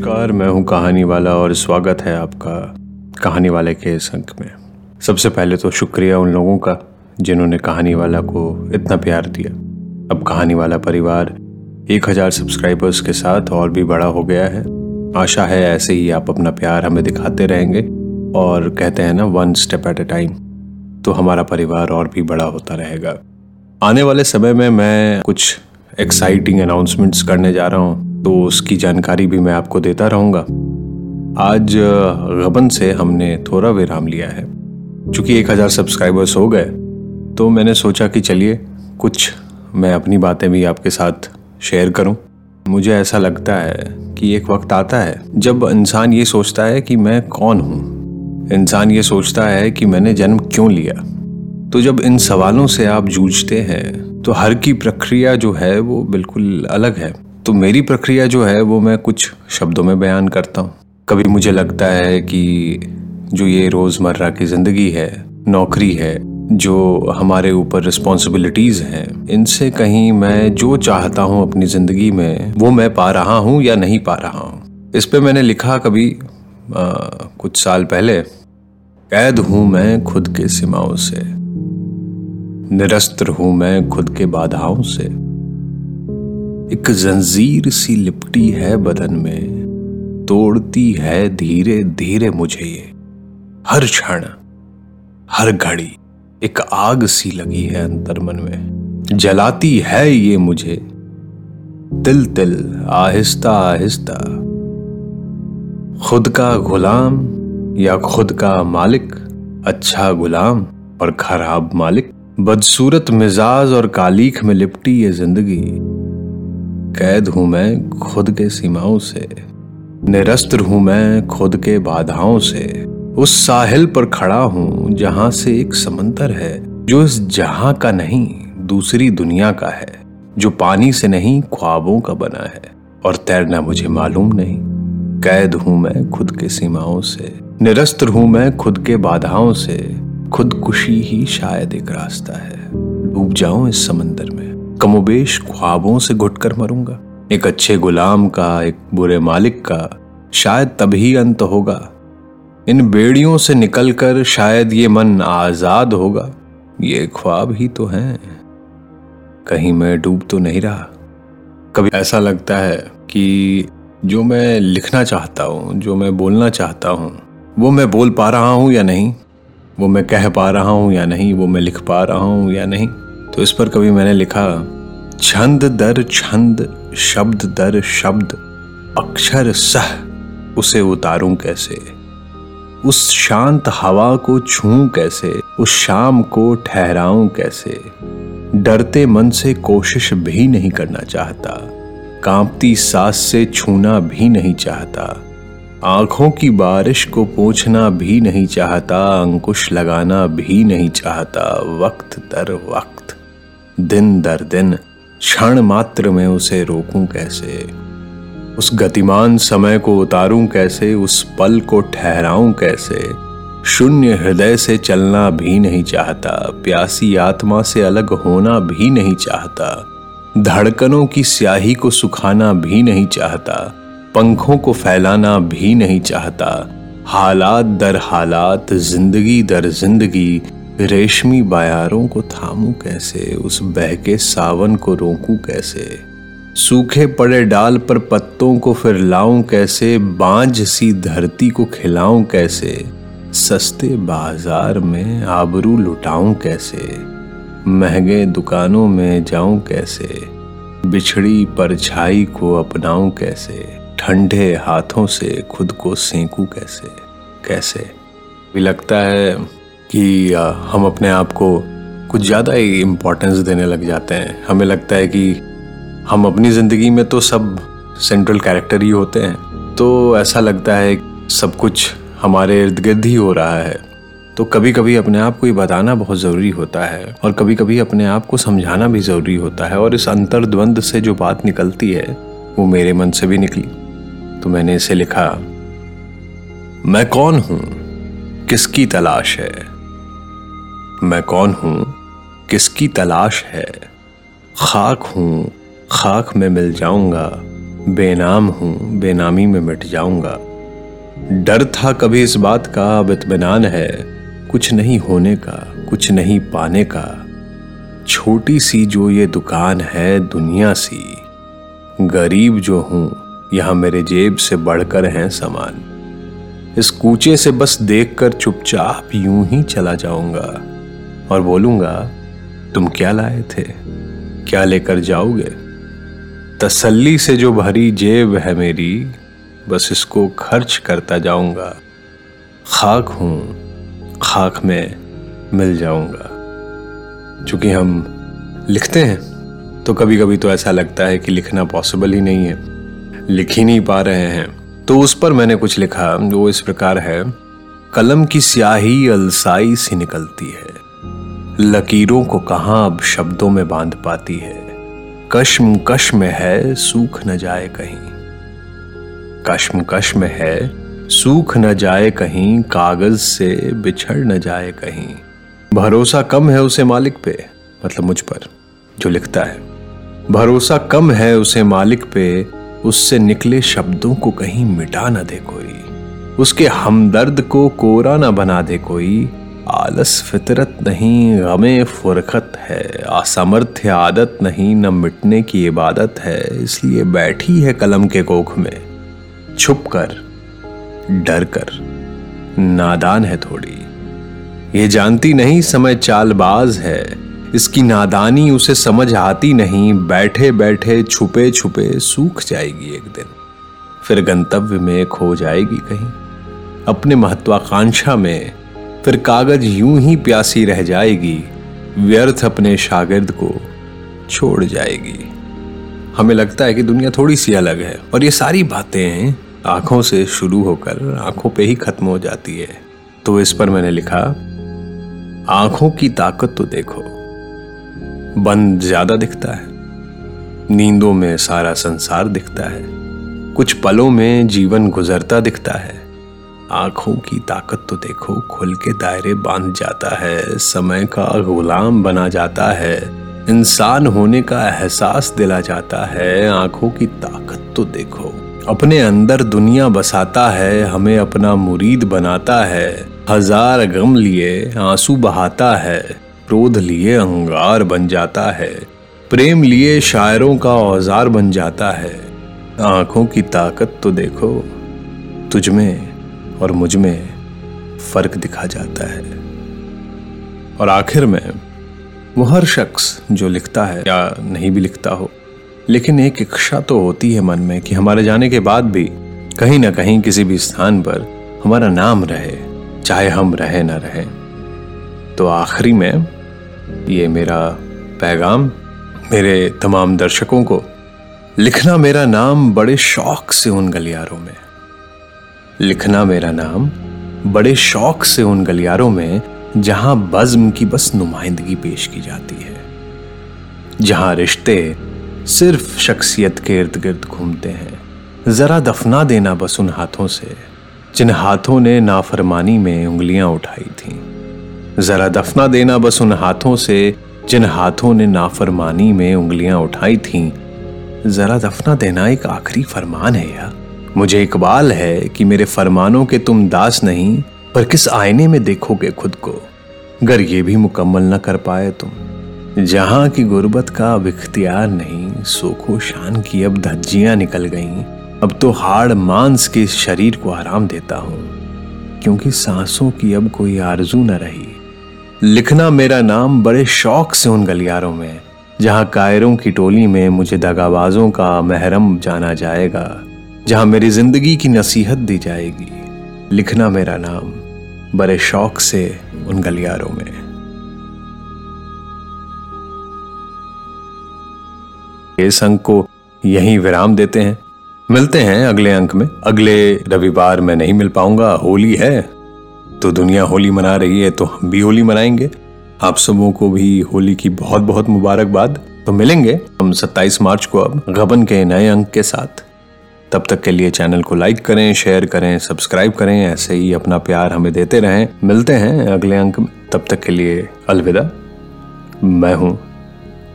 नमस्कार, मैं हूँ कहानी वाला और स्वागत है आपका कहानी वाले के इस अंक में। सबसे पहले तो शुक्रिया उन लोगों का जिन्होंने कहानी वाला को इतना प्यार दिया। अब कहानी वाला परिवार एक हज़ार सब्सक्राइबर्स के साथ और भी बड़ा हो गया है। आशा है ऐसे ही आप अपना प्यार हमें दिखाते रहेंगे और कहते हैं ना one step at a time तो हमारा परिवार और भी बड़ा होता रहेगा। आने वाले समय में मैं कुछ एक्साइटिंग अनाउंसमेंट्स करने जा रहा हूँ। तो उसकी जानकारी भी मैं आपको देता रहूँगा। आज गबन से हमने थोड़ा विराम लिया है। चूँकि एक हज़ार सब्सक्राइबर्स हो गए तो मैंने सोचा कि चलिए कुछ मैं अपनी बातें भी आपके साथ शेयर करूँ। मुझे ऐसा लगता है कि एक वक्त आता है जब इंसान ये सोचता है कि मैं कौन हूँ। इंसान ये सोचता है कि मैंने जन्म क्यों लिया। तो जब इन सवालों से आप जूझते हैं तो हर की प्रक्रिया जो है वो बिल्कुल अलग है। तो मेरी प्रक्रिया जो है वो मैं कुछ शब्दों में बयान करता हूँ। कभी मुझे लगता है कि जो ये रोज़मर्रा की ज़िंदगी है नौकरी है जो हमारे ऊपर रिस्पॉन्सिबिलिटीज़ हैं इनसे कहीं मैं जो चाहता हूँ अपनी ज़िंदगी में वो मैं पा रहा हूँ या नहीं पा रहा हूँ। इस पे मैंने लिखा कभी आ, कुछ साल पहले कैद हूँ मैं खुद के सीमाओं से निरस्त्र हूँ मैं खुद के बाधाओं से। एक जंजीर सी लिपटी है बदन में। तोड़ती है धीरे धीरे मुझे ये। हर क्षण, हर घड़ी एक आग सी लगी है अंतर्मन में। जलाती है ये मुझे। तिल तिल, आहिस्ता आहिस्ता। खुद का गुलाम या खुद का मालिक अच्छा गुलाम और खराब मालिक। बदसूरत मिजाज और कालीख में लिपटी ये ज़िंदगी। कैद हूँ मैं खुद के सीमाओं से। निरस्त्र हूँ मैं खुद के बाधाओं से। उस साहिल पर खड़ा हूँ जहाँ से एक समंदर है, जो इस जहाँ का नहीं, दूसरी दुनिया का है, जो पानी से नहीं, ख्वाबों का बना है, और तैरना मुझे मालूम नहीं। कैद हूँ मैं खुद के सीमाओं से। निरस्त्र हूँ मैं खुद के बाधाओं से। खुदकुशी ही शायद एक रास्ता है। डूब जाऊँ इस समंदर में। कमोबेश ख्वाबों से घुटकर मरूँगा। एक अच्छे गुलाम का, एक बुरे मालिक का, शायद तभी अंत होगा। इन बेड़ियों से निकलकर शायद ये मन आज़ाद होगा। ये ख्वाब ही तो हैं। कहीं मैं डूब तो नहीं रहा। कभी ऐसा लगता है कि जो मैं लिखना चाहता हूँ, जो मैं बोलना चाहता हूँ, वो मैं बोल पा रहा हूँ या नहीं? वो मैं कह पा रहा हूँ या नहीं? वो मैं लिख पा रहा हूँ या नहीं? तो इस पर कभी मैंने लिखा, छंद दर छंद, शब्द दर शब्द, अक्षर सह, उसे उतारूं कैसे? उस शांत हवा को छूं कैसे? उस शाम को ठहराऊं कैसे? डरते मन से कोशिश भी नहीं करना चाहता, कांपती सांस से छूना भी नहीं चाहता, आँखों की बारिश को पोछना भी नहीं चाहता, अंकुश लगाना भी नहीं चाहता, वक्त दर वक्त दिन दर दिन, क्षण मात्र में उसे रोकूं कैसे? उस गतिमान समय को उतारूं कैसे? उस पल को ठहराऊं कैसे? शून्य हृदय से चलना भी नहीं चाहता, प्यासी आत्मा से अलग होना भी नहीं चाहता, धड़कनों की स्याही को सुखाना भी नहीं चाहता, पंखों को फैलाना भी नहीं चाहता, हालात दर हालात, ज़िंदगी दर ज़िंदगी रेशमी बायारों को थामू कैसे? उस बहके सावन को रोकूं कैसे? सूखे पड़े डाल पर पत्तों को फिर लाऊं कैसे? बांझ सी धरती को खिलाऊं कैसे? सस्ते बाज़ार में आबरू लुटाऊं कैसे? महँगे दुकानों में जाऊँ कैसे? बिछड़ी परछाई को अपनाऊं कैसे? ठंडे हाथों से खुद को सेकूं कैसे? कैसे? भी लगता है कि हम अपने आप को कुछ ज़्यादा ही इम्पोर्टेंस देने लग जाते हैं। हमें लगता है कि हम अपनी ज़िंदगी में तो सब सेंट्रल कैरेक्टर ही होते हैं। तो ऐसा लगता है सब कुछ हमारे इर्द गिर्द ही हो रहा है। तो कभी कभी अपने आप को ये बताना बहुत ज़रूरी होता है और कभी कभी अपने आप को समझाना भी ज़रूरी होता है और इस अंतर्द्वंद से जो बात निकलती है, वो मेरे मन से भी निकली। तो मैंने इसे लिखा, मैं कौन हूँ? किसकी तलाश है? मैं कौन हूँ? किसकी तलाश है? खाक हूँ, खाक में मिल जाऊँगा, बेनाम हूँ, बेनामी में मिट जाऊँगा। डर था कभी इस बात का, अब इतमान है, कुछ नहीं होने का, कुछ नहीं पाने का। छोटी सी जो ये दुकान है दुनिया सी, गरीब जो हूँ, यहाँ मेरे जेब से बढ़कर हैं सामान। इस कूचे से बस देखकर चुपचाप यूँ ही चला जाऊँगा। और बोलूँगा, तुम क्या लाए थे? क्या लेकर जाओगे? तसल्ली से जो भरी जेब है मेरी, बस इसको खर्च करता जाऊँगा। खाक हूँ, खाक में मिल जाऊँगा। चूँकि हम लिखते हैं तो कभी कभी तो ऐसा लगता है कि लिखना पॉसिबल ही नहीं है। लिख ही नहीं पा रहे हैं। तो उस पर मैंने कुछ लिखा, जो इस प्रकार है, कलम की स्याही अलसाई सी निकलती है। लकीरों को कहाँ अब शब्दों में बाँध पाती है? कश्म कश्म है, सूख न जाए कहीं। कश्म कश्म है, सूख न जाए कहीं, कागज़ से बिछड़ न जाए कहीं। भरोसा कम है उसे मालिक पे मतलब मुझ पर, जो लिखता है। भरोसा कम है उसे मालिक पे, उससे निकले शब्दों को कहीं मिटा न दे कोई। उसके हमदर्द को कोरा ना बना दे कोई। आलस फितरत नहीं, गमे फुरखत है। असमर्थ्य आदत नहीं, न मिटने की इबादत है। इसलिए बैठी है कलम के कोख में। छुप कर, डर कर। नादान है थोड़ी। ये जानती नहीं समय चालबाज है। इसकी नादानी उसे समझ आती नहीं। बैठे बैठे, छुपे छुपे, सूख जाएगी एक दिन। फिर गंतव्य में खो जाएगी कहीं। अपने महत्वाकांक्षा में फिर कागज़ यूँ ही प्यासी रह जाएगी, व्यर्थ अपने शागिर्द को छोड़ जाएगी। हमें लगता है कि दुनिया थोड़ी सी अलग है, और ये सारी बातें आँखों से शुरू होकर आँखों पे ही खत्म हो जाती है। तो इस पर मैंने लिखा, आँखों की ताकत तो देखो, बंद ज़्यादा दिखता है, नींदों में सारा संसार दिखता है, कुछ पलों में जीवन गुजरता दिखता है आँखों की ताकत तो देखो, खुल के दायरे बाँध जाता है, समय का गुलाम बना जाता है, इंसान होने का एहसास दिला जाता है, आँखों की ताकत तो देखो। अपने अंदर दुनिया बसाता है, हमें अपना मुरीद बनाता है, हज़ार गम लिए आँसू बहाता है, क्रोध लिए अंगार बन जाता है, प्रेम लिए शायरों का औज़ार बन जाता है, आँखों की ताकत तो देखो तुझ में और मुझमें फ़र्क दिखा जाता है। और आखिर में, वो हर शख्स जो लिखता है, या नहीं भी लिखता हो, लेकिन एक इच्छा तो होती है मन में कि हमारे जाने के बाद भी कहीं ना कहीं किसी भी स्थान पर हमारा नाम रहे, चाहे हम रहे ना रहे। तो आखिरी में, ये मेरा पैगाम, मेरे तमाम दर्शकों को, लिखना मेरा नाम बड़े शौक से उन गलियारों में लिखना मेरा नाम, बड़े शौक से उन गलियारों में जहाँ बज्म की बस नुमाइंदगी पेश की जाती है, जहाँ रिश्ते सिर्फ़ शख्सियत के इर्द गिर्द घूमते हैं। जरा दफना देना बस उन हाथों से, जिन हाथों ने नाफरमानी में उंगलियाँ उठाई थी। जरा दफना देना बस उन हाथों से, जिन हाथों ने नाफरमानी में उंगलियाँ उठाई थी। जरा दफना देना एक आखिरी फरमान है या मुझे इकबाल है कि मेरे फरमानों के तुम दास नहीं, पर किस आईने में देखोगे खुद को? अगर ये भी मुकम्मल न कर पाए तुम। जहाँ की गुर्बत का अब इख्तियार नहीं, सोखो शान की अब धज्जियाँ निकल गईं। अब तो हाड़ मांस के शरीर को आराम देता हूँ, क्योंकि सांसों की अब कोई आरज़ू न रही। लिखना मेरा नाम बड़े शौक से उन गलियारों में, जहाँ कायरों की टोली में मुझे दगाबाजों का महरम जाना जाएगा। जहाँ मेरी ज़िंदगी की नसीहत दी जाएगी। लिखना मेरा नाम, बड़े शौक से उन गलियारों में। इस अंक को यहीं विराम देते हैं। मिलते हैं अगले अंक में। अगले रविवार मैं नहीं मिल पाऊँगा। होली है। तो दुनिया होली मना रही है तो हम भी होली मनाएँगे। आप सबों को भी होली की बहुत बहुत मुबारकबाद। तो मिलेंगे हम 27 मार्च को अब गबन के नए अंक के साथ। तब तक के लिए चैनल को लाइक करें, शेयर करें, सब्सक्राइब करें, ऐसे ही अपना प्यार हमें देते रहें। मिलते हैं अगले अंक में। तब तक के लिए अलविदा। मैं हूँ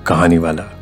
कहानी वाला।